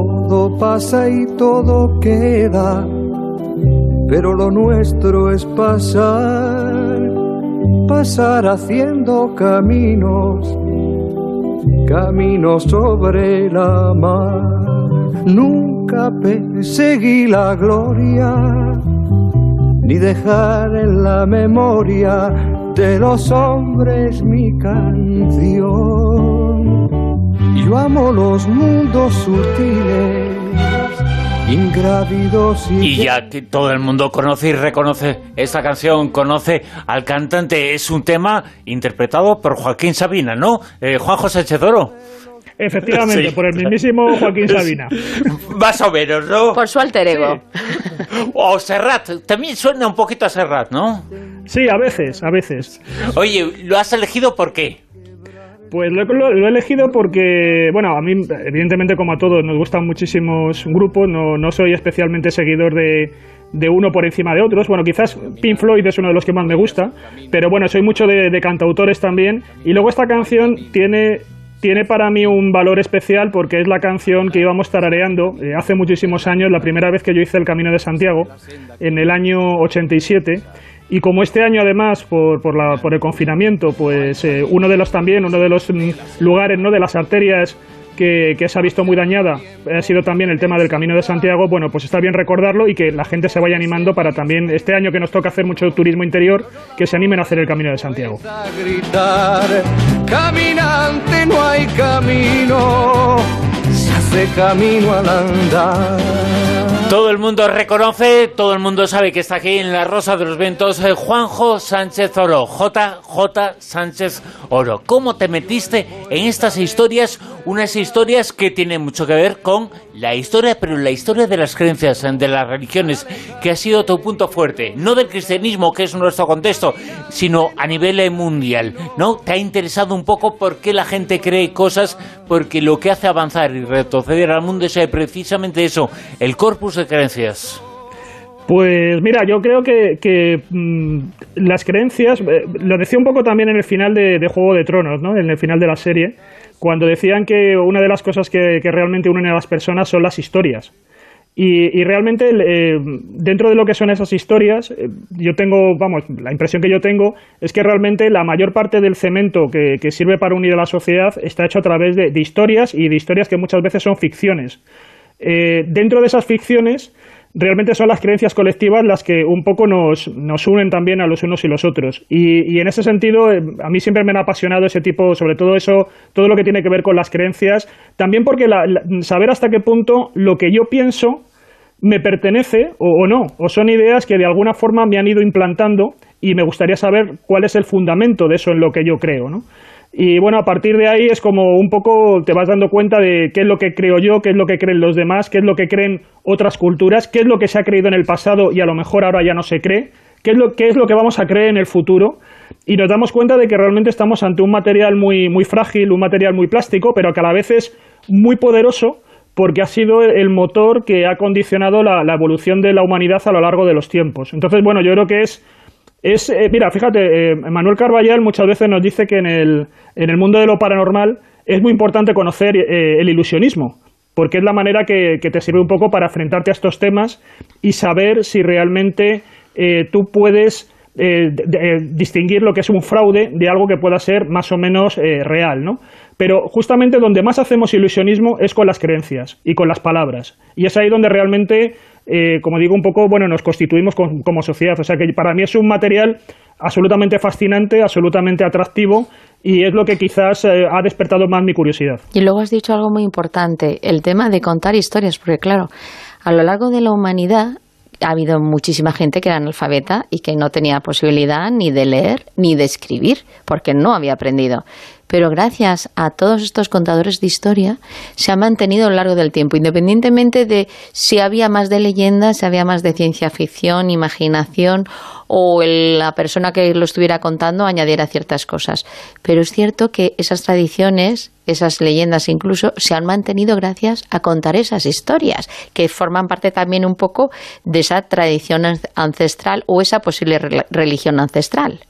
Todo pasa y todo queda, pero lo nuestro es pasar, pasar haciendo caminos, caminos sobre la mar. Nunca perseguí la gloria, ni dejar en la memoria de los hombres mi canción. Yo amo los mundos sutiles, ingrávidos y... Y ya que todo el mundo conoce y reconoce esta canción, conoce al cantante, es un tema interpretado por Joaquín Sabina, ¿no? Eh, Juan José Chedoro. Efectivamente, Sí. por el mismísimo Joaquín Sabina. Más o menos, ¿no? Por su alter ego. O Serrat, también suena un poquito a Serrat, ¿no? Sí, a veces, a veces. Oye, ¿lo has elegido por qué? Pues lo, he elegido porque, bueno, a mí, evidentemente, como a todos, nos gustan muchísimos grupos. No, no soy especialmente seguidor de, de uno por encima de otros. Bueno, quizás Pink Floyd es uno de los que más me gusta, pero bueno, soy mucho de, de cantautores también. Y luego esta canción tiene. Tiene para mí un valor especial porque es la canción que íbamos tarareando eh, hace muchísimos años, la primera vez que yo hice el Camino de Santiago, en el año 87. Y como este año, además, por, por, la- por el confinamiento, pues eh, uno de los también, uno de los mm, lugares, ¿no? de las arterias que, que se ha visto muy dañada, ha sido también el tema del Camino de Santiago. Bueno, pues está bien recordarlo y que la gente se vaya animando para también este año que nos toca hacer mucho turismo interior, que se animen a hacer el Camino de Santiago. caminante no hay camino, se hace camino al andar. Todo el mundo reconoce, todo el mundo sabe que está aquí en la Rosa de los Vientos eh, Juanjo Sánchez Oro, JJ Sánchez Oro. ¿Cómo te metiste en estas historias? Unas historias que tienen mucho que ver con la historia, pero la historia de las creencias, de las religiones, que ha sido tu punto fuerte. No del cristianismo, que es nuestro contexto, sino a nivel eh, mundial. ¿No? ¿Te ha interesado un poco por qué la gente cree cosas? Porque lo que hace avanzar y retroceder al mundo es eh, precisamente eso, el corpus de creencias. Pues mira, yo creo que, mm, las creencias, eh, lo decía un poco también en el final de, Juego de Tronos, ¿no? en el final de la serie, cuando decían que una de las cosas que, realmente unen a las personas son las historias. Y, realmente eh, dentro de lo que son esas historias, eh, yo tengo, vamos, la impresión que yo tengo es que realmente la mayor parte del cemento que, sirve para unir a la sociedad está hecho a través de, historias y de historias que muchas veces son ficciones. Dentro de esas ficciones, realmente son las creencias colectivas las que un poco nos, nos unen también a los unos y los otros. Y, y en ese sentido, eh, a mí siempre me han apasionado ese tipo, sobre todo eso, todo lo que tiene que ver con las creencias, también porque la- la- saber hasta qué punto lo que yo pienso me pertenece o, o no, o son ideas que de alguna forma me han ido implantando y me gustaría saber cuál es el fundamento de eso en lo que yo creo, ¿no? Y bueno, a partir de ahí es como un poco te vas dando cuenta de qué es lo que creo yo, qué es lo que creen los demás, qué es lo que creen otras culturas, qué es lo que se ha creído en el pasado y a lo mejor ahora ya no se cree, qué es lo, qué es lo que vamos a creer en el futuro. Y nos damos cuenta de que realmente estamos ante un material muy, muy frágil, un material muy plástico, pero que a la vez es muy poderoso porque ha sido el motor que ha condicionado la, la evolución de la humanidad a lo largo de los tiempos. Entonces, bueno, yo creo que es es, eh, mira, fíjate, eh, Manuel Carballal muchas veces nos dice que en el, en el mundo de lo paranormal es muy importante conocer eh, el ilusionismo, porque es la manera que, que te sirve un poco para enfrentarte a estos temas y saber si realmente tú puedes de- de- distinguir lo que es un fraude de algo que pueda ser más o menos real, ¿no? Pero justamente donde más hacemos ilusionismo es con las creencias y con las palabras. Y es ahí donde realmente, eh, como digo, un poco, bueno, nos constituimos con- como sociedad. O sea que para mí es un material absolutamente fascinante, absolutamente atractivo y es lo que quizás eh, ha despertado más mi curiosidad. Y luego has dicho algo muy importante, el tema de contar historias, porque claro, a lo largo de la humanidad ha habido muchísima gente que era analfabeta y que no tenía posibilidad ni de leer ni de escribir, porque no había aprendido. Pero gracias a todos estos contadores de historia se ha mantenido a lo largo del tiempo, independientemente de si había más de leyendas, si había más de ciencia ficción, imaginación o el- la persona que lo estuviera contando añadiera ciertas cosas. Pero es cierto que esas tradiciones, esas leyendas incluso, se han mantenido gracias a contar esas historias, que forman parte también un poco de esa tradición an- ancestral o esa posible rel- religión ancestral.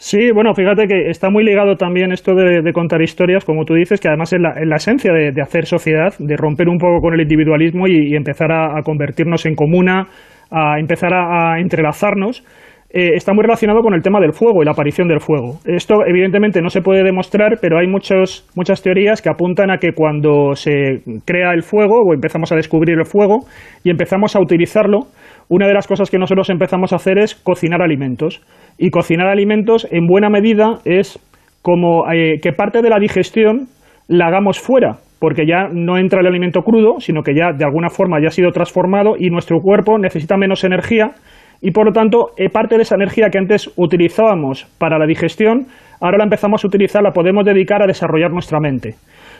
Sí, bueno, fíjate que está muy ligado también esto de, contar historias, como tú dices, que además es la, esencia de, hacer sociedad, de romper un poco con el individualismo y, empezar a, convertirnos en comuna, a empezar a, entrelazarnos. Eh, está muy relacionado con el tema del fuego y la aparición del fuego. Esto evidentemente no se puede demostrar, pero hay muchos, muchas teorías que apuntan a que cuando se crea el fuego o empezamos a descubrir el fuego y empezamos a utilizarlo, una de las cosas que nosotros empezamos a hacer es cocinar alimentos. Y cocinar alimentos, en buena medida, es como eh, que parte de la digestión la hagamos fuera, porque ya no entra el alimento crudo, sino que ya de alguna forma ya ha sido transformado y nuestro cuerpo necesita menos energía y por lo tanto eh, parte de esa energía que antes utilizábamos para la digestión, ahora la empezamos a utilizar, la podemos dedicar a desarrollar nuestra mente.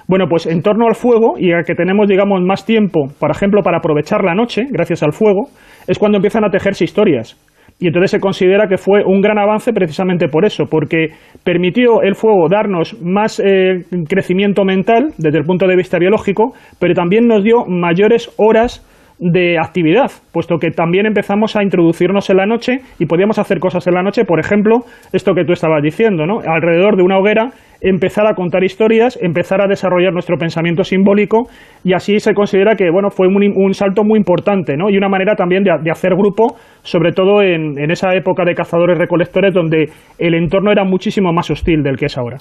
Bueno, pues en torno al fuego y a que tenemos, digamos, más tiempo, por ejemplo, para aprovechar la noche, gracias al fuego, es cuando empiezan a tejerse historias. Y entonces se considera que fue un gran avance precisamente por eso, porque permitió el fuego darnos más eh, crecimiento mental desde el punto de vista biológico, pero también nos dio mayores horas de actividad, puesto que también empezamos a introducirnos en la noche y podíamos hacer cosas en la noche, por ejemplo, esto que tú estabas diciendo, ¿no? Alrededor de una hoguera empezar a contar historias, empezar a desarrollar nuestro pensamiento simbólico y así se considera que bueno, fue un, salto muy importante ¿no? y una manera también de, hacer grupo, sobre todo en, en, esa época de cazadores-recolectores donde el entorno era muchísimo más hostil del que es ahora.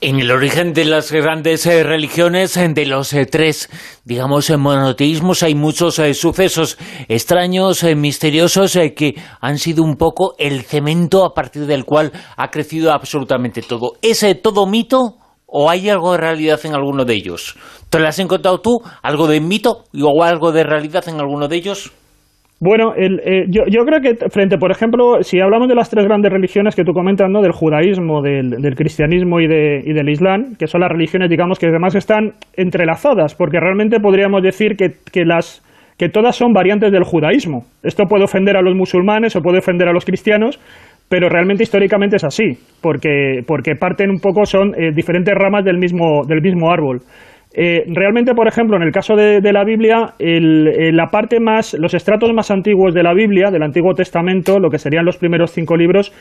En el origen de las grandes eh, religiones, de los eh, tres, digamos, monoteísmos, hay muchos sucesos extraños, misteriosos, que han sido un poco el cemento a partir del cual ha crecido absolutamente todo. Ese todo mito o hay algo de realidad en alguno de ellos? ¿Te lo has encontrado tú? ¿Algo de mito o algo de realidad en alguno de ellos? Bueno, eh, yo, creo que frente, por ejemplo, si hablamos de las tres grandes religiones que tú comentas, ¿no? del judaísmo, del, cristianismo y, del islam, que son las religiones, digamos, que además están entrelazadas, porque realmente podríamos decir que, que, las, que todas son variantes del judaísmo. Esto puede ofender a los musulmanes o puede ofender a los cristianos, pero realmente históricamente es así, porque, porque parten un poco, son eh, diferentes ramas del mismo, del mismo árbol. Eh, realmente, por ejemplo, en el caso de, la Biblia, eh, la parte más, los estratos más antiguos de la Biblia, del Antiguo Testamento, lo que serían los primeros cinco libros,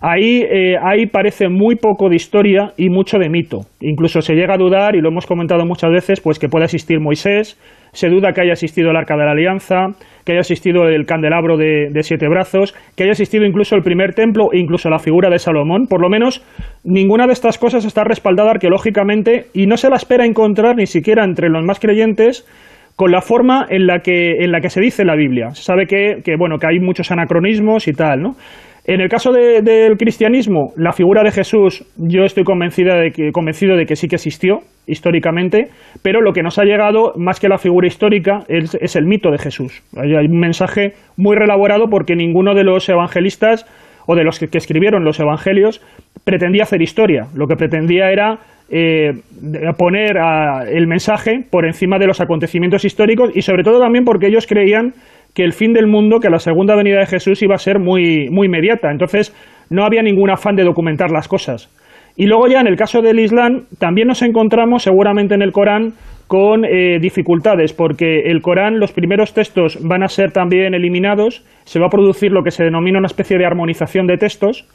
Ahí, ahí, parece muy poco de historia y mucho de mito. Incluso se llega a dudar, y lo hemos comentado muchas veces, pues que pueda existir Moisés, se duda que haya existido el Arca de la Alianza, que haya existido el candelabro de, siete brazos, que haya existido incluso el primer templo e incluso la figura de Salomón. Por lo menos ninguna de estas cosas está respaldada arqueológicamente y no se la espera encontrar ni siquiera entre los más creyentes con la forma en la que, en la que se dice la Biblia. Se sabe que, que, bueno, que hay muchos anacronismos y tal, ¿no? En el caso del cristianismo, la figura de Jesús, yo estoy convencida de que, convencido de que sí que existió históricamente, pero lo que nos ha llegado, más que la figura histórica, es, el mito de Jesús. Hay, un mensaje muy relaborado porque ninguno de los evangelistas o de los que, escribieron los evangelios pretendía hacer historia. Lo que pretendía era eh, poner el mensaje por encima de los acontecimientos históricos y sobre todo también porque ellos creían que el fin del mundo, que la segunda venida de Jesús iba a ser muy, muy inmediata. Entonces, no había ningún afán de documentar las cosas. Y luego ya en el caso del Islam, también nos encontramos seguramente en el Corán con eh, dificultades, porque el Corán, los primeros textos van a ser también eliminados, se va a producir lo que se denomina una especie de armonización de textos,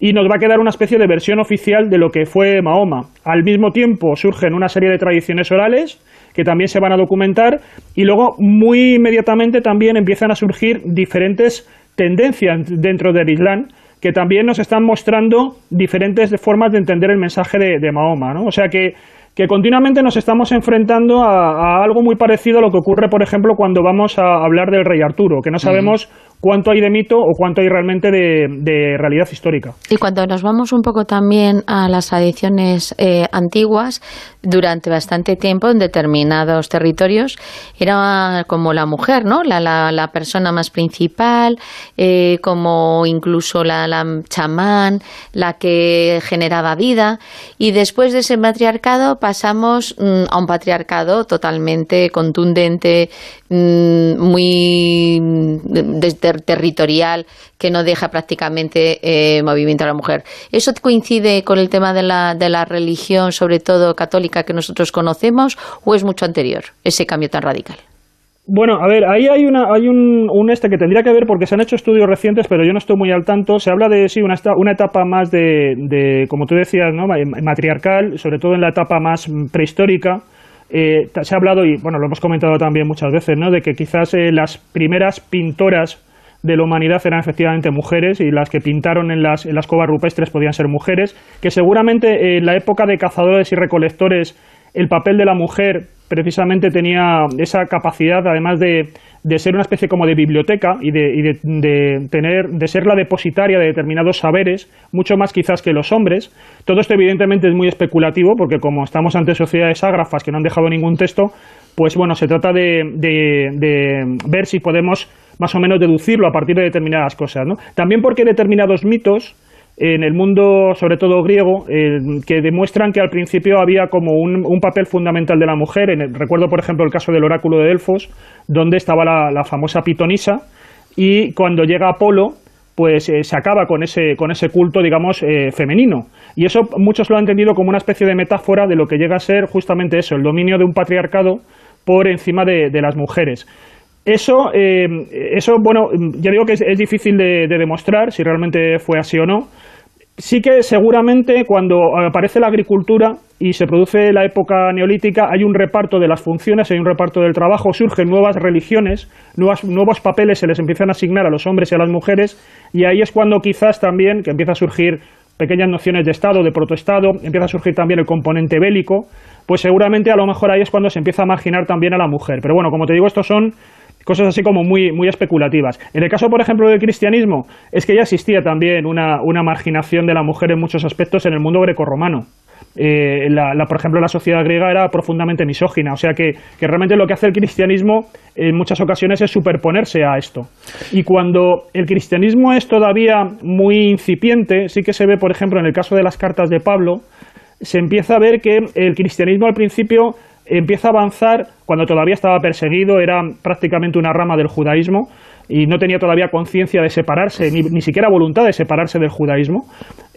y nos va a quedar una especie de versión oficial de lo que fue Mahoma. Al mismo tiempo surgen una serie de tradiciones orales, que también se van a documentar y luego muy inmediatamente también empiezan a surgir diferentes tendencias dentro del Islam que también nos están mostrando diferentes formas de entender el mensaje de, Mahoma. ¿no? O sea que, que, continuamente nos estamos enfrentando a, algo muy parecido a lo que ocurre, por ejemplo, cuando vamos a hablar del rey Arturo, que no sabemos cuánto hay de mito o cuánto hay realmente de, realidad histórica. Y cuando nos vamos un poco también a las tradiciones eh, antiguas, durante bastante tiempo en determinados territorios era como la mujer, ¿no? La, la, persona más principal, eh, como incluso la, la, chamán, la que generaba vida. Y después de ese matriarcado pasamos mm, a un patriarcado totalmente contundente, mm, muy mm, territorial que no deja prácticamente eh, movimiento a la mujer. ¿Eso coincide con el tema de la, de la religión, sobre todo católica, que nosotros conocemos, o es mucho anterior ese cambio tan radical? Bueno, a ver, ahí hay, una, hay un, un, este que tendría que ver porque se han hecho estudios recientes, pero yo no estoy muy al tanto. Se habla de, sí, una, una etapa más de, de, como tú decías, ¿no? matriarcal, sobre todo en la etapa más prehistórica. Eh, se ha hablado, y bueno, lo hemos comentado también muchas veces, ¿no? de que quizás eh, las primeras pintoras de la humanidad eran efectivamente mujeres y las que pintaron en las, en las covas rupestres podían ser mujeres, que seguramente en la época de cazadores y recolectores el papel de la mujer precisamente tenía esa capacidad, además de, de ser una especie como de biblioteca y, de, de, tener, de ser la depositaria de determinados saberes, mucho más quizás que los hombres. Todo esto evidentemente es muy especulativo, porque como estamos ante sociedades ágrafas que no han dejado ningún texto, pues bueno, se trata de, ver si podemos más o menos deducirlo a partir de determinadas cosas. ¿no? También porque determinados mitos en el mundo, sobre todo griego, eh, que demuestran que al principio había como un, papel fundamental de la mujer. En recuerdo, por ejemplo, el caso del oráculo de Delfos, donde estaba la, famosa pitonisa, y cuando llega Apolo, pues eh, se acaba con ese, con ese culto, digamos, eh, femenino. Y eso muchos lo han entendido como una especie de metáfora de lo que llega a ser justamente eso, el dominio de un patriarcado por encima de, las mujeres. Eso, eso, bueno, ya digo que es, difícil de, demostrar si realmente fue así o no, sí que seguramente cuando aparece la agricultura y se produce la época neolítica hay un reparto de las funciones, hay un reparto del trabajo, surgen nuevas religiones, nuevos papeles se les empiezan a asignar a los hombres y a las mujeres y ahí es cuando quizás también que empieza a surgir pequeñas nociones de Estado, de protoestado, empieza a surgir también el componente bélico, pues seguramente a lo mejor ahí es cuando se empieza a marginar también a la mujer. Pero bueno, como te digo, estos son cosas así como muy, muy especulativas. En el caso, por ejemplo, del cristianismo, es que ya existía también una, una marginación de la mujer en muchos aspectos en el mundo grecorromano. Eh, la, por ejemplo, la sociedad griega era profundamente misógina, o sea que, que, realmente lo que hace el cristianismo en muchas ocasiones es superponerse a esto. Y cuando el cristianismo es todavía muy incipiente, sí que se ve, por ejemplo, en el caso de las cartas de Pablo, se empieza a ver que el cristianismo al principio empieza a avanzar cuando todavía estaba perseguido, era prácticamente una rama del judaísmo y no tenía todavía conciencia de separarse, ni, ni, siquiera voluntad de separarse del judaísmo.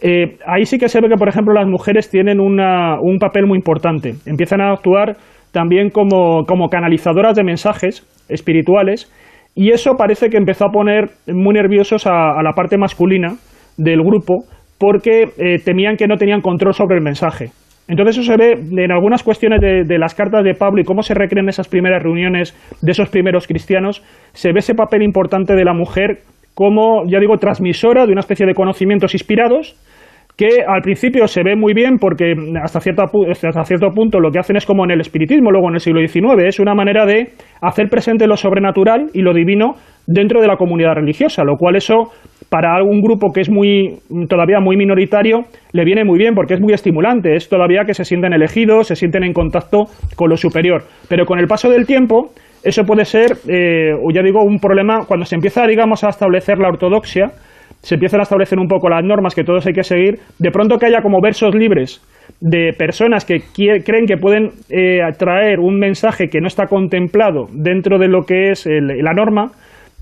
Eh, ahí sí que se ve que, por ejemplo, las mujeres tienen un papel muy importante. Empiezan a actuar también como, canalizadoras de mensajes espirituales y eso parece que empezó a poner muy nerviosos a, la parte masculina del grupo porque eh, temían que no tenían control sobre el mensaje. Entonces eso se ve en algunas cuestiones de, las cartas de Pablo y cómo se recrean esas primeras reuniones de esos primeros cristianos, se ve ese papel importante de la mujer como, ya digo, transmisora de una especie de conocimientos inspirados, que al principio se ve muy bien porque hasta cierto, hasta cierto punto lo que hacen es como en el espiritismo, luego en el siglo XIX, es una manera de hacer presente lo sobrenatural y lo divino dentro de la comunidad religiosa, lo cual eso para un grupo que es muy todavía muy minoritario le viene muy bien porque es muy estimulante, es todavía que se sienten elegidos, se sienten en contacto con lo superior. Pero con el paso del tiempo, eso puede ser, eh, ya digo, un problema cuando se empieza, digamos, a establecer la ortodoxia, se empiezan a establecer un poco las normas que todos hay que seguir, de pronto que haya como versos libres de personas que creen que pueden eh, traer un mensaje que no está contemplado dentro de lo que es la norma,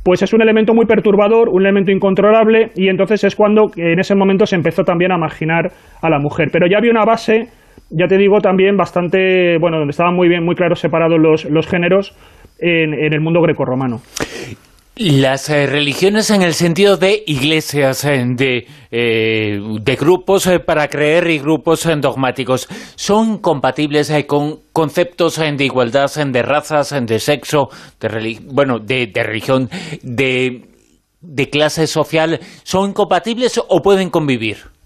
pues es un elemento muy perturbador, un elemento incontrolable, y entonces es cuando en ese momento se empezó también a marginar a la mujer. Pero ya había una base, ya te digo, también bastante, bueno, donde estaban muy bien, muy claros separados los, los géneros en, en el mundo grecorromano. Las eh, religiones en el sentido de iglesias, eh, de, eh, de grupos para creer y grupos dogmáticos, ¿son compatibles con conceptos de igualdad, de razas, de sexo, de bueno, de, de religión, de, de clase social? ¿Son compatibles o pueden convivir?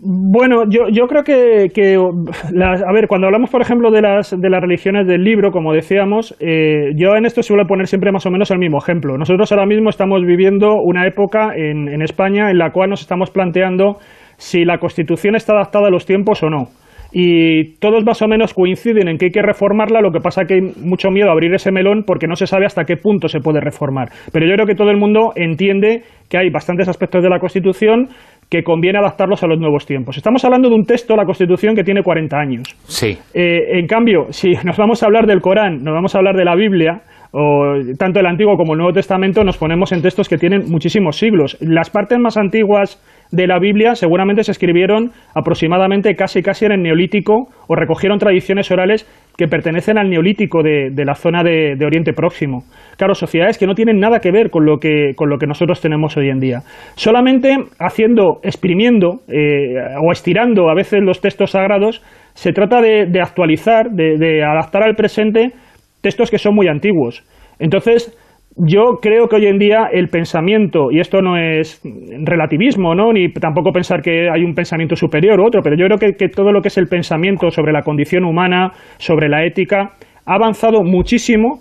Bueno, yo, yo creo que, que a ver, cuando hablamos, por ejemplo, de las, de las religiones del libro, como decíamos, eh, yo en esto suelo poner siempre más o menos el mismo ejemplo. Nosotros ahora mismo estamos viviendo una época en, en España en la cual nos estamos planteando si la Constitución está adaptada a los tiempos o no y todos más o menos coinciden en que hay que reformarla, lo que pasa que hay mucho miedo a abrir ese melón porque no se sabe hasta qué punto se puede reformar. Pero yo creo que todo el mundo entiende que hay bastantes aspectos de la Constitución que conviene adaptarlos a los nuevos tiempos. Estamos hablando de un texto, la Constitución, que tiene 40 años. Sí. Eh, en cambio, si nos vamos a hablar del Corán, nos vamos a hablar de la Biblia, o tanto el Antiguo como el Nuevo Testamento nos ponemos en textos que tienen muchísimos siglos. Las partes más antiguas de la Biblia seguramente se escribieron aproximadamente casi casi en el Neolítico o recogieron tradiciones orales que pertenecen al Neolítico de, la zona de, Oriente Próximo. Claro, sociedades que no tienen nada que ver con lo que, con lo que nosotros tenemos hoy en día. Solamente haciendo, exprimiendo eh, o estirando a veces los textos sagrados, se trata de, actualizar, de adaptar al presente textos que son muy antiguos. Entonces, yo creo que hoy en día el pensamiento, y esto no es relativismo, ¿no? ni tampoco pensar que hay un pensamiento superior u otro, pero yo creo que, todo lo que es el pensamiento sobre la condición humana, sobre la ética, ha avanzado muchísimo,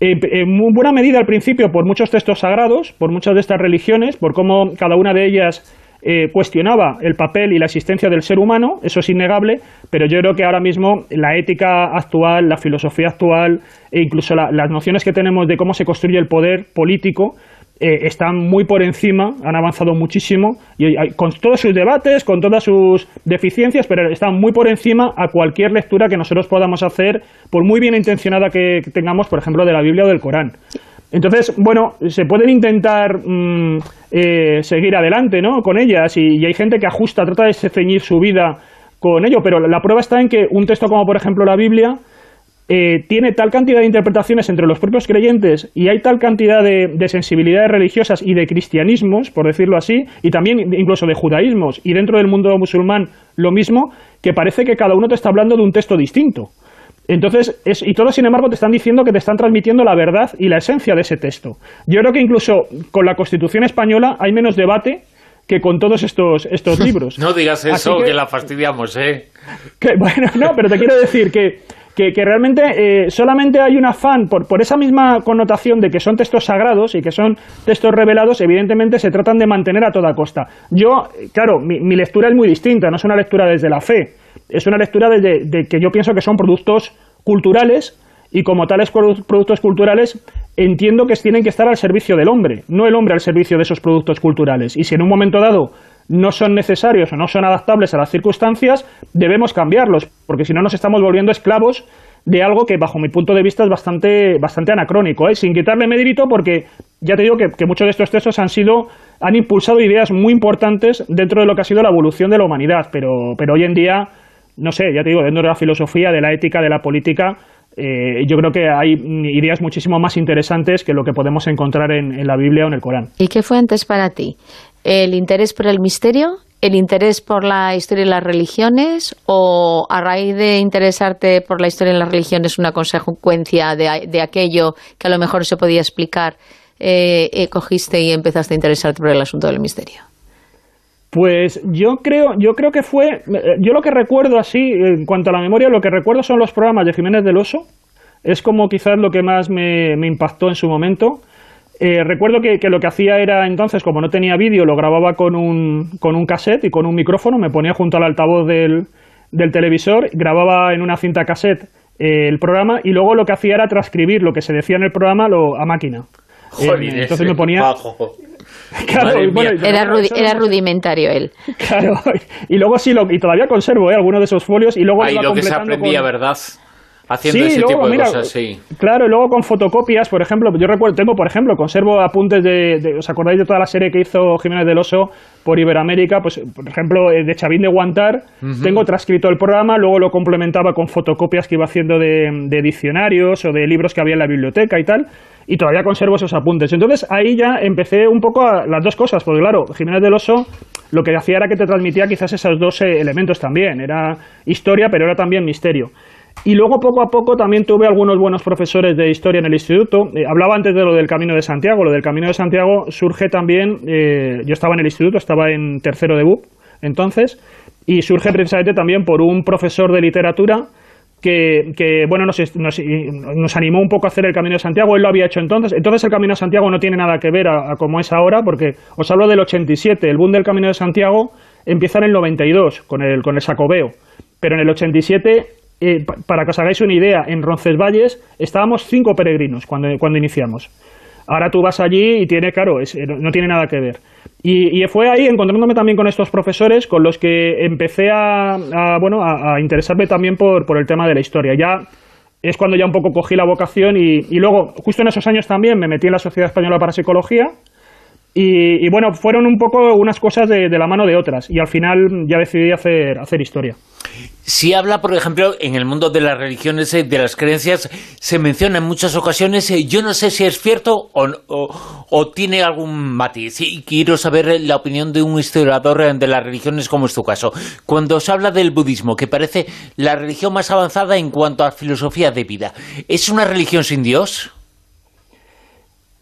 en buena medida al principio por muchos textos sagrados, por muchas de estas religiones, por cómo cada una de ellas eh, cuestionaba el papel y la existencia del ser humano, eso es innegable, pero yo creo que ahora mismo la ética actual, la filosofía actual e incluso las nociones que tenemos de cómo se construye el poder político eh, están muy por encima, han avanzado muchísimo, y con todos sus debates, con todas sus deficiencias, pero están muy por encima a cualquier lectura que nosotros podamos hacer, por muy bien intencionada que tengamos, por ejemplo, de la Biblia o del Corán. Entonces, bueno, se pueden intentar mm, eh, seguir adelante ¿no? con ellas y, hay gente que ajusta, trata de ceñir su vida con ello, pero la prueba está en que un texto como por ejemplo la Biblia eh, tiene tal cantidad de interpretaciones entre los propios creyentes y hay tal cantidad de, de, sensibilidades religiosas y de cristianismos, por decirlo así, y también incluso de judaísmos y dentro del mundo musulmán lo mismo, que parece que cada uno te está hablando de un texto distinto. Entonces, y todos, sin embargo, te están diciendo que te están transmitiendo la verdad y la esencia de ese texto. Yo creo que incluso con la Constitución española hay menos debate que con todos estos, estos libros. no digas eso, que, la fastidiamos, ¿eh? bueno, no, pero te quiero decir que, que, realmente eh, solamente hay un afán, por, por esa misma connotación de que son textos sagrados y que son textos revelados, evidentemente se tratan de mantener a toda costa. Yo, claro, mi, lectura es muy distinta, no es una lectura desde la fe es una lectura de, que yo pienso que son productos culturales y como tales productos culturales entiendo que tienen que estar al servicio del hombre, no el hombre al servicio de esos productos culturales. Y si en un momento dado no son necesarios o no son adaptables a las circunstancias, debemos cambiarlos, porque si no nos estamos volviendo esclavos de algo que bajo mi punto de vista es bastante, bastante anacrónico, ¿eh? sin quitarle mérito porque ya te digo que, que, muchos de estos textos han sido han impulsado ideas muy importantes dentro de lo que ha sido la evolución de la humanidad, pero, pero hoy en día no sé, ya te digo, dentro de la filosofía, de la ética, de la política, eh, yo creo que hay ideas muchísimo más interesantes que lo que podemos encontrar en, la Biblia o en el Corán. ¿Y qué fue antes para ti? ¿El interés por el misterio? ¿El interés por la historia y las religiones? ¿O a raíz de interesarte por la historia y las religiones una consecuencia de, aquello que a lo mejor se podía explicar, eh, eh, cogiste y empezaste a interesarte por el asunto del misterio? Pues yo creo, yo creo que fue, eh, yo lo que recuerdo así, en cuanto a la memoria, lo que recuerdo son los programas de Jiménez del Oso. Es como quizás lo que más me, impactó en su momento. Eh, recuerdo que, lo que hacía era entonces, como no tenía vídeo, lo grababa con un, con un cassette y con un micrófono, me ponía junto al altavoz del, del televisor, grababa en una cinta cassette eh, el programa y luego lo que hacía era transcribir lo que se decía en el programa lo, a máquina. entonces me ponía, era, rudimentario él. Claro, y luego sí, lo, y todavía conservo ¿eh? algunos de esos folios y luego... Ahí lo que se aprendía, ¿verdad? Haciendo ese tipo de cosas, sí. Claro, y luego con fotocopias, por ejemplo, yo recuerdo, tengo, por ejemplo, conservo apuntes de, ¿os acordáis de toda la serie que hizo Jiménez del Oso por Iberoamérica? Pues, por ejemplo, eh, de Chavín de Guantar, tengo transcrito el programa, luego lo complementaba con fotocopias que iba haciendo de, de diccionarios o de libros que había en la biblioteca y tal y todavía conservo esos apuntes. Entonces ahí ya empecé un poco a las dos cosas, porque claro, Jiménez del Oso lo que hacía era que te transmitía quizás esos dos eh, elementos también, era historia, pero era también misterio. Y luego poco a poco también tuve algunos buenos profesores de historia en el instituto. Eh, hablaba antes de lo del Camino de Santiago. Lo del Camino de Santiago surge también, eh, yo estaba en el instituto, estaba en tercero de BUP entonces, y surge precisamente también por un profesor de literatura que, bueno, nos, nos, animó un poco a hacer el Camino de Santiago, él lo había hecho entonces, entonces el Camino de Santiago no tiene nada que ver a, como es ahora, porque os hablo del 87, el boom del Camino de Santiago empieza en el 92 con el, con el Sacobeo, pero en el 87, eh, para que os hagáis una idea, en Roncesvalles estábamos cinco peregrinos cuando, cuando iniciamos. Ahora tú vas allí y tiene, claro, no tiene nada que ver. Y, fue ahí encontrándome también con estos profesores con los que empecé a, bueno, a, interesarme también por, por, el tema de la historia. Ya es cuando ya un poco cogí la vocación y, y luego, justo en esos años también, me metí en la Sociedad Española para Psicología y, bueno, fueron un poco unas cosas de, la mano de otras y al final ya decidí hacer, hacer historia. Si habla, por ejemplo, en el mundo de las religiones, eh, de las creencias, se menciona en muchas ocasiones, eh, yo no sé si es cierto o, tiene algún matiz. Y quiero saber la opinión de un historiador eh, de las religiones como es tu caso. Cuando se habla del budismo, que parece la religión más avanzada en cuanto a filosofía de vida, ¿es una religión sin Dios?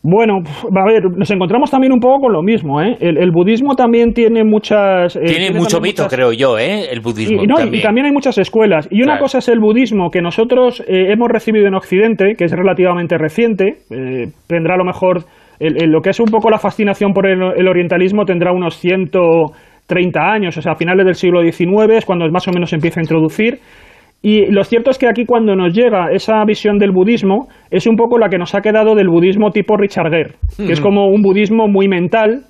Bueno, a ver, nos encontramos también un poco con lo mismo, ¿eh? El, budismo también tiene muchas... Eh, tiene, mucho mito, creo yo, ¿eh? El budismo y, también. y también hay muchas escuelas. Y una cosa es el budismo que nosotros eh, hemos recibido en Occidente, que es relativamente reciente, eh, tendrá a lo mejor... lo que es un poco la fascinación por el, orientalismo tendrá unos 130 años, o sea, a finales del siglo XIX es cuando más o menos se empieza a introducir. Y lo cierto es que aquí cuando nos llega esa visión del budismo es un poco la que nos ha quedado del budismo tipo Richard Gere, que es como un budismo muy mental,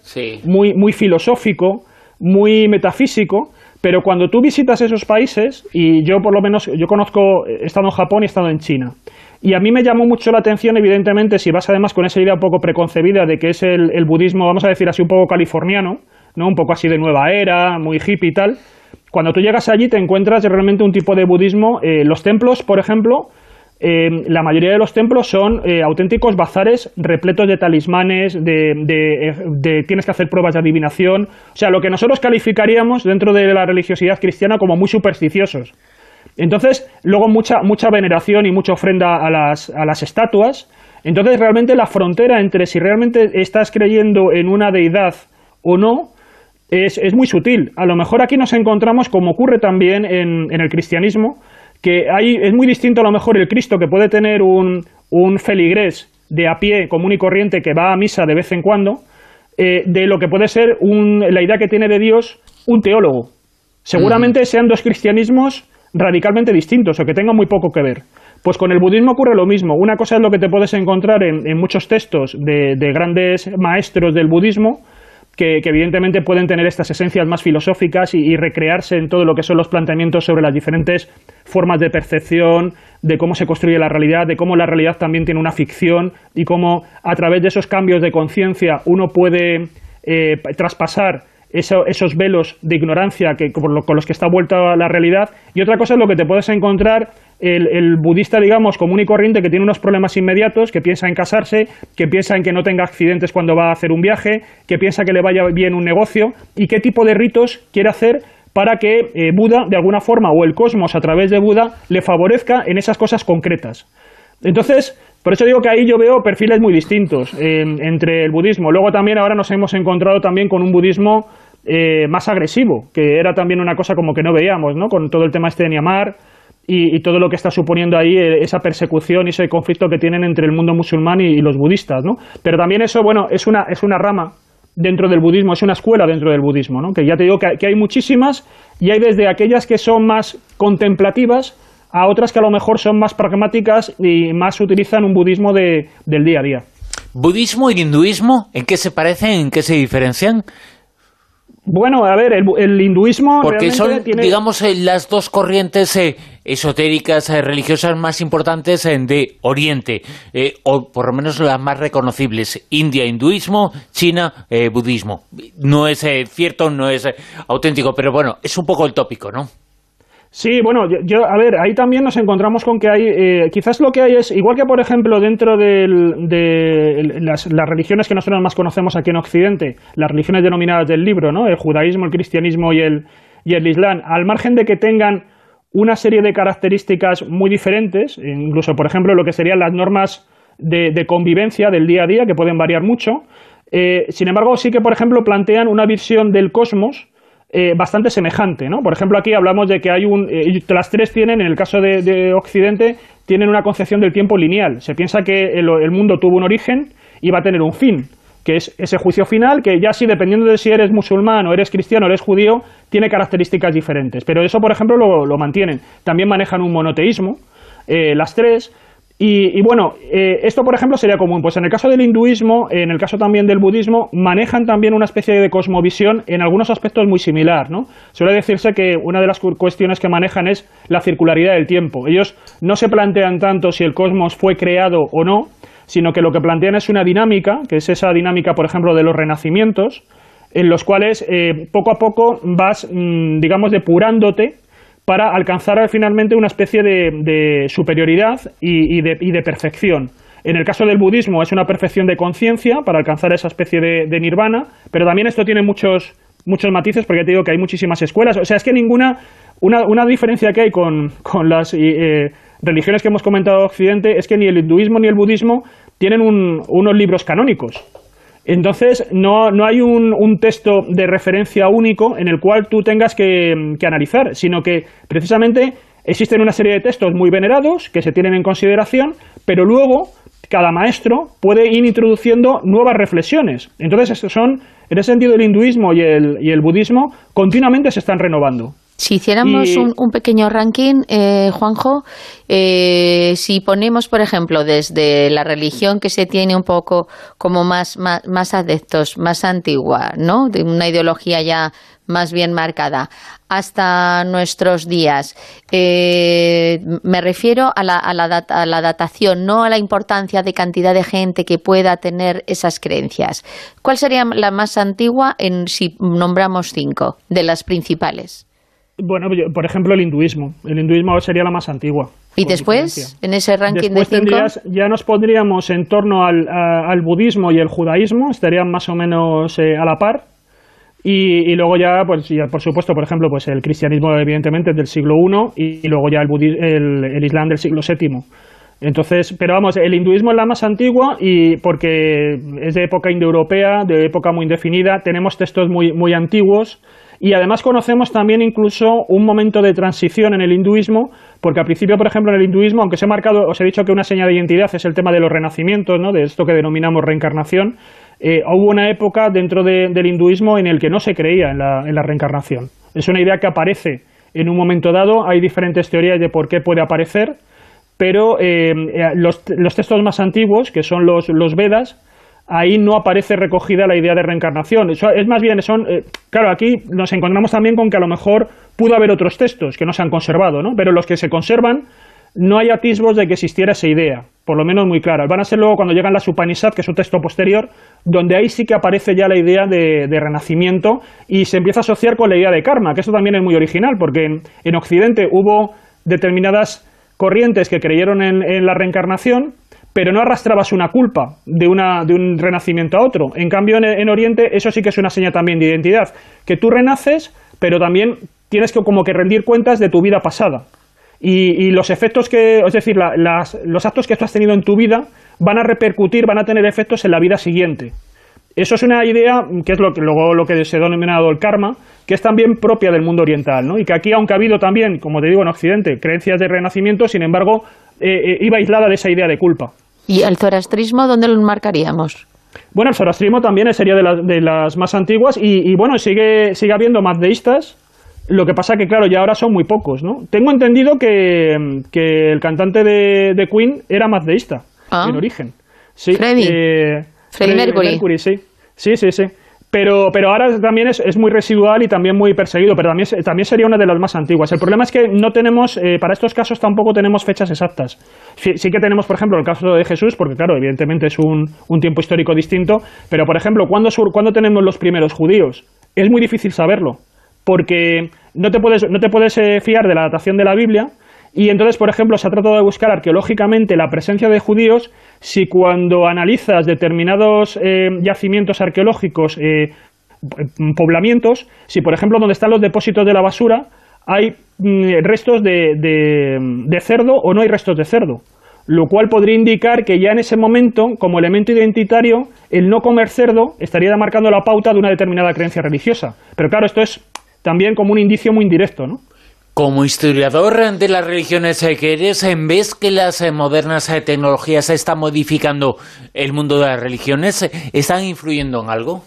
muy, muy filosófico, muy metafísico, pero cuando tú visitas esos países, y yo por lo menos, yo conozco, he estado en Japón y he estado en China, y a mí me llamó mucho la atención, evidentemente, si vas además con esa idea un poco preconcebida de que es el, el budismo, vamos a decir así, un poco californiano, ¿no? un poco así de nueva era, muy hippie y tal, cuando tú llegas allí te encuentras realmente un tipo de budismo. Eh, los templos, por ejemplo, eh, la mayoría de los templos son eh, auténticos bazares repletos de talismanes, de, tienes que hacer pruebas de adivinación, o sea, lo que nosotros calificaríamos dentro de la religiosidad cristiana como muy supersticiosos. Entonces, luego mucha, mucha veneración y mucha ofrenda a las, a las estatuas. Entonces, realmente la frontera entre si realmente estás creyendo en una deidad o no, es, es, muy sutil. A lo mejor aquí nos encontramos, como ocurre también en, en el cristianismo, que hay, es muy distinto a lo mejor el Cristo que puede tener un, un feligrés de a pie común y corriente que va a misa de vez en cuando, eh, de lo que puede ser un, la idea que tiene de Dios un teólogo. Seguramente sean dos cristianismos radicalmente distintos o que tengan muy poco que ver. Pues con el budismo ocurre lo mismo. Una cosa es lo que te puedes encontrar en, en muchos textos de, de grandes maestros del budismo, que, evidentemente pueden tener estas esencias más filosóficas y, recrearse en todo lo que son los planteamientos sobre las diferentes formas de percepción, de cómo se construye la realidad, de cómo la realidad también tiene una ficción y cómo a través de esos cambios de conciencia uno puede eh, traspasar esos velos de ignorancia que, con, los que está vuelta la realidad. Y otra cosa es lo que te puedes encontrar el, budista, digamos, común y corriente, que tiene unos problemas inmediatos, que piensa en casarse, que piensa en que no tenga accidentes cuando va a hacer un viaje, que piensa que le vaya bien un negocio, y qué tipo de ritos quiere hacer para que eh, Buda, de alguna forma, o el cosmos a través de Buda, le favorezca en esas cosas concretas. Entonces, por eso digo que ahí yo veo perfiles muy distintos entre el budismo. Luego también ahora nos hemos encontrado también con un budismo eh, más agresivo, que era también una cosa como que no veíamos, ¿no? Con todo el tema este de Niamar y, todo lo que está suponiendo ahí eh, esa persecución y ese conflicto que tienen entre el mundo musulmán y, los budistas, ¿no? Pero también eso, bueno, es una, es una rama dentro del budismo, es una escuela dentro del budismo, ¿no? Que ya te digo que, que hay muchísimas y hay desde aquellas que son más contemplativas a otras que a lo mejor son más pragmáticas y más utilizan un budismo de, del día a día. ¿Budismo y hinduismo en qué se parecen, en qué se diferencian? Bueno, a ver, el, hinduismo. Porque son, digamos, eh, las dos corrientes eh, esotéricas, eh, religiosas más importantes de Oriente, o por lo menos las más reconocibles: India, hinduismo, China, budismo. No es cierto, no es auténtico, pero bueno, es un poco el tópico, ¿no? Sí, bueno, yo, a ver, ahí también nos encontramos con que hay, eh, quizás lo que hay es, igual que por ejemplo dentro de las, religiones que nosotros más conocemos aquí en Occidente, las religiones denominadas del libro, ¿no? El judaísmo, el cristianismo y el, y el islam, al margen de que tengan una serie de características muy diferentes, incluso por ejemplo lo que serían las normas de, convivencia del día a día, que pueden variar mucho, eh, sin embargo sí que por ejemplo plantean una visión del cosmos, eh, bastante semejante, ¿no? Por ejemplo, aquí hablamos de que hay un... Eh, las tres tienen, en el caso de, Occidente, tienen una concepción del tiempo lineal. Se piensa que el, mundo tuvo un origen y va a tener un fin, que es ese juicio final, que ya sí, dependiendo de si eres musulmán o eres cristiano o eres judío, tiene características diferentes. Pero eso, por ejemplo, lo, mantienen. También manejan un monoteísmo, eh, las tres, Y, bueno, eh, esto por ejemplo sería común. Pues en el caso del hinduismo, en el caso también del budismo, manejan también una especie de cosmovisión en algunos aspectos muy similar. ¿no? Suele decirse que una de las cuestiones que manejan es la circularidad del tiempo. Ellos no se plantean tanto si el cosmos fue creado o no, sino que lo que plantean es una dinámica, que es esa dinámica, por ejemplo, de los renacimientos, en los cuales eh, poco a poco vas, mm, digamos, depurándote para alcanzar finalmente una especie de, superioridad y, de, perfección. En el caso del budismo es una perfección de conciencia para alcanzar esa especie de, nirvana, pero también esto tiene muchos, muchos matices porque te digo que hay muchísimas escuelas. O sea, es que ninguna, una, diferencia que hay con, las eh, religiones que hemos comentado en Occidente es que ni el hinduismo ni el budismo tienen unos libros canónicos. Entonces, no, no hay un, texto de referencia único en el cual tú tengas que, analizar, sino que precisamente existen una serie de textos muy venerados que se tienen en consideración, pero luego cada maestro puede ir introduciendo nuevas reflexiones. Entonces, son, en ese sentido, el hinduismo y el, y el budismo continuamente se están renovando. Si hiciéramos un, pequeño ranking, eh, Juanjo, eh, si ponemos, por ejemplo, desde la religión que se tiene un poco como más, más, adeptos, más antigua, ¿no? De una ideología ya más bien marcada, hasta nuestros días. Eh, me refiero a la, a, la a la, datación, no a la importancia de cantidad de gente que pueda tener esas creencias. ¿Cuál sería la más antigua en si nombramos cinco de las principales? Bueno, por ejemplo, el hinduismo. El hinduismo sería la más antigua. ¿Y después, en ese ranking de cinco? ya nos pondríamos en torno al, budismo y el judaísmo, estarían más o menos eh, a la par. Y, luego ya, pues, ya, por supuesto, por ejemplo, pues el cristianismo, evidentemente, es del siglo I y, luego ya el, el, islam del siglo VII. Entonces, pero vamos, el hinduismo es la más antigua y porque es de época indoeuropea, de época muy indefinida, tenemos textos muy, muy antiguos y además conocemos también incluso un momento de transición en el hinduismo, porque al principio, por ejemplo, en el hinduismo, aunque se ha marcado, os he dicho que una señal de identidad es el tema de los renacimientos, ¿no? de esto que denominamos reencarnación, eh, hubo una época dentro del hinduismo en el que no se creía en la, en la reencarnación. Es una idea que aparece en un momento dado, hay diferentes teorías de por qué puede aparecer, pero eh, eh, los, textos más antiguos, que son los Vedas, ahí no aparece recogida la idea de reencarnación. Es más bien, son, eh, claro, aquí nos encontramos también con que a lo mejor pudo haber otros textos que no se han conservado, ¿no? pero los que se conservan no hay atisbos de que existiera esa idea, por lo menos muy clara. Van a ser luego cuando llegan las Upanishads, que es un texto posterior, donde ahí sí que aparece ya la idea de, renacimiento y se empieza a asociar con la idea de karma, que eso también es muy original, porque en, Occidente hubo determinadas corrientes que creyeron en la reencarnación, pero no arrastrabas una culpa de, un renacimiento a otro. En cambio, en, Oriente eso sí que es una seña también de identidad, que tú renaces, pero también tienes que como que rendir cuentas de tu vida pasada. Y, los efectos que, es decir, los actos que tú has tenido en tu vida van a repercutir, van a tener efectos en la vida siguiente. Eso es una idea que es lo que luego lo que se ha denominado el karma, que es también propia del mundo oriental, ¿no? Y que aquí, aunque ha habido también, como te digo, en Occidente, creencias de renacimiento, sin embargo, eh, eh, iba aislada de esa idea de culpa. ¿Y el zoroastrismo dónde lo marcaríamos? Bueno, el zoroastrismo también sería de, de las más antiguas y, bueno, sigue, sigue habiendo más deístas. Lo que pasa que, claro, ya ahora son muy pocos, ¿no? Tengo entendido que, el cantante de, Queen era más deísta, ah. en origen. Sí, Freddy. Eh, Mercury. sí. Sí, sí, sí. Pero, pero ahora también es, es, muy residual y también muy perseguido, pero también, también sería una de las más antiguas. El problema es que no tenemos, eh, para estos casos tampoco tenemos fechas exactas. Sí, que tenemos, por ejemplo, el caso de Jesús, porque claro, evidentemente es un, un tiempo histórico distinto, pero por ejemplo, ¿cuándo, ¿cuándo tenemos los primeros judíos? Es muy difícil saberlo, porque no te puedes, no te puedes eh, fiar de la datación de la Biblia, y entonces, por ejemplo, se ha tratado de buscar arqueológicamente la presencia de judíos si cuando analizas determinados eh, yacimientos arqueológicos, eh, poblamientos, si por ejemplo donde están los depósitos de la basura hay mm, restos de, de, cerdo o no hay restos de cerdo lo cual podría indicar que ya en ese momento, como elemento identitario, el no comer cerdo estaría marcando la pauta de una determinada creencia religiosa. Pero claro, esto es también como un indicio muy indirecto, ¿no? Como historiador de las religiones que eres, ¿ves que las modernas tecnologías están modificando el mundo de las religiones? ¿Están influyendo en algo?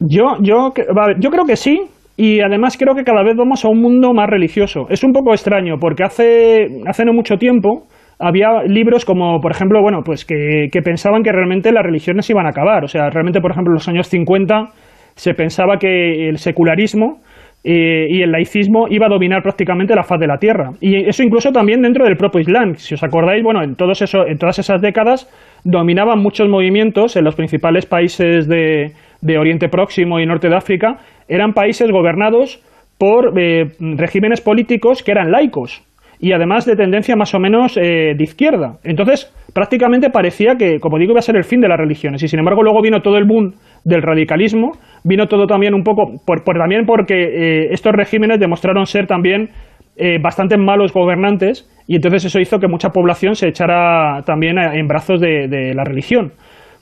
Yo, yo, yo creo que sí, y además creo que cada vez vamos a un mundo más religioso. Es un poco extraño, porque hace, hace no mucho tiempo había libros como, por ejemplo, bueno, pues que pensaban que realmente las religiones iban a acabar. O sea, realmente, por ejemplo, en los años 50 se pensaba que el secularismo eh, y el laicismo iba a dominar prácticamente la faz de la tierra. Y eso incluso también dentro del propio Islam. Si os acordáis, bueno, en, todas esas décadas dominaban muchos movimientos en los principales países de, de Oriente Próximo y Norte de África. Eran países gobernados por eh, regímenes políticos que eran laicos y además de tendencia más o menos eh, de izquierda. Entonces, prácticamente parecía que, como digo, iba a ser el fin de las religiones. Y sin embargo, luego vino todo el boom del radicalismo, vino todo también un poco, por, también porque eh, estos regímenes demostraron ser también eh, bastante malos gobernantes y entonces eso hizo que mucha población se echara también en brazos de, la religión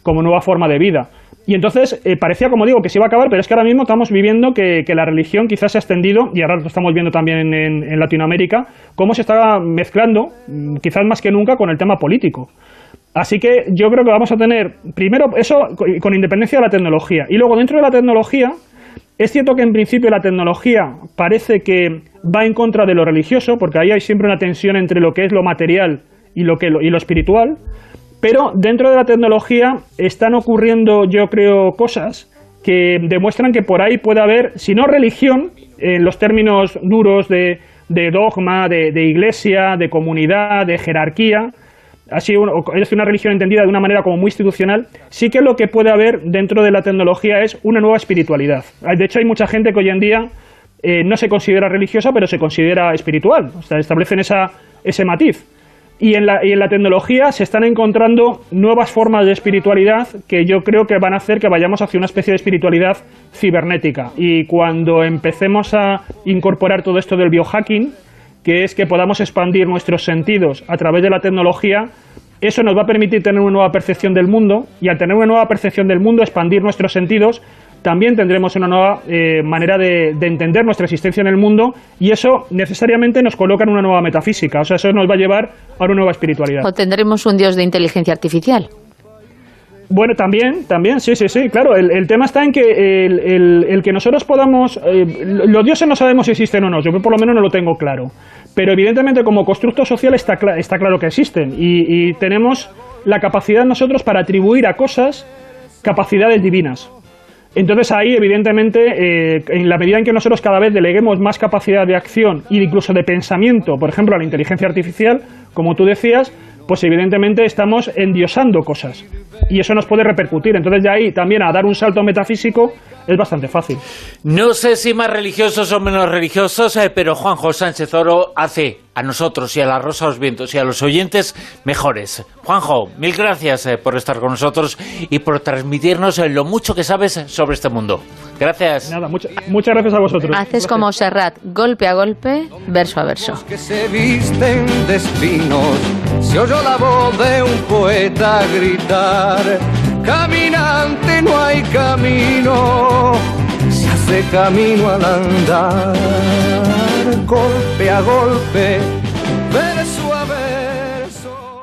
como nueva forma de vida. Y entonces eh, parecía, como digo, que se iba a acabar, pero es que ahora mismo estamos viviendo que, la religión quizás se ha extendido, y ahora lo estamos viendo también en, en Latinoamérica, cómo se está mezclando, mm, quizás más que nunca, con el tema político. Así que yo creo que vamos a tener, primero, eso con independencia de la tecnología. Y luego, dentro de la tecnología, es cierto que en principio la tecnología parece que va en contra de lo religioso, porque ahí hay siempre una tensión entre lo que es lo material y lo, que, y lo espiritual. Pero dentro de la tecnología están ocurriendo, yo creo, cosas que demuestran que por ahí puede haber, si no religión, en los términos duros de, dogma, de iglesia, de comunidad, de jerarquía, así es una religión entendida de una manera como muy institucional, sí que lo que puede haber dentro de la tecnología es una nueva espiritualidad. De hecho, hay mucha gente que hoy en día eh, no se considera religiosa, pero se considera espiritual. O sea, establecen esa, ese matiz. Y en, la, y en la tecnología se están encontrando nuevas formas de espiritualidad que yo creo que van a hacer que vayamos hacia una especie de espiritualidad cibernética. Y cuando empecemos a incorporar todo esto del biohacking, que es que podamos expandir nuestros sentidos a través de la tecnología, eso nos va a permitir tener una nueva percepción del mundo y al tener una nueva percepción del mundo, expandir nuestros sentidos, también tendremos una nueva eh, manera de, entender nuestra existencia en el mundo y eso necesariamente nos coloca en una nueva metafísica, o sea, eso nos va a llevar a una nueva espiritualidad. O tendremos un dios de inteligencia artificial. Bueno, también, también, sí, sí, sí, claro. El, tema está en que el, que nosotros podamos... Eh, los dioses no sabemos si existen o no, yo por lo menos no lo tengo claro. Pero evidentemente como constructo social está, está claro que existen y, tenemos la capacidad nosotros para atribuir a cosas capacidades divinas. Entonces ahí, evidentemente, eh, en la medida en que nosotros cada vez deleguemos más capacidad de acción e incluso de pensamiento, por ejemplo, a la inteligencia artificial, como tú decías, pues evidentemente estamos endiosando cosas. Y eso nos puede repercutir. Entonces de ahí también a dar un salto metafísico es bastante fácil. No sé si más religiosos o menos religiosos, eh, pero Juanjo Sánchez Oro hace a nosotros y a la Rosa los Vientos y a los oyentes mejores. Juanjo, mil gracias eh, por estar con nosotros y por transmitirnos eh, lo mucho que sabes sobre este mundo. Gracias. Nada, muchas gracias a vosotros. Haces como Serrat, golpe a golpe, verso a verso. Que se visten de espinos, se oyó la voz de un poeta gritar, caminante no hay camino, se hace camino al andar golpe a golpe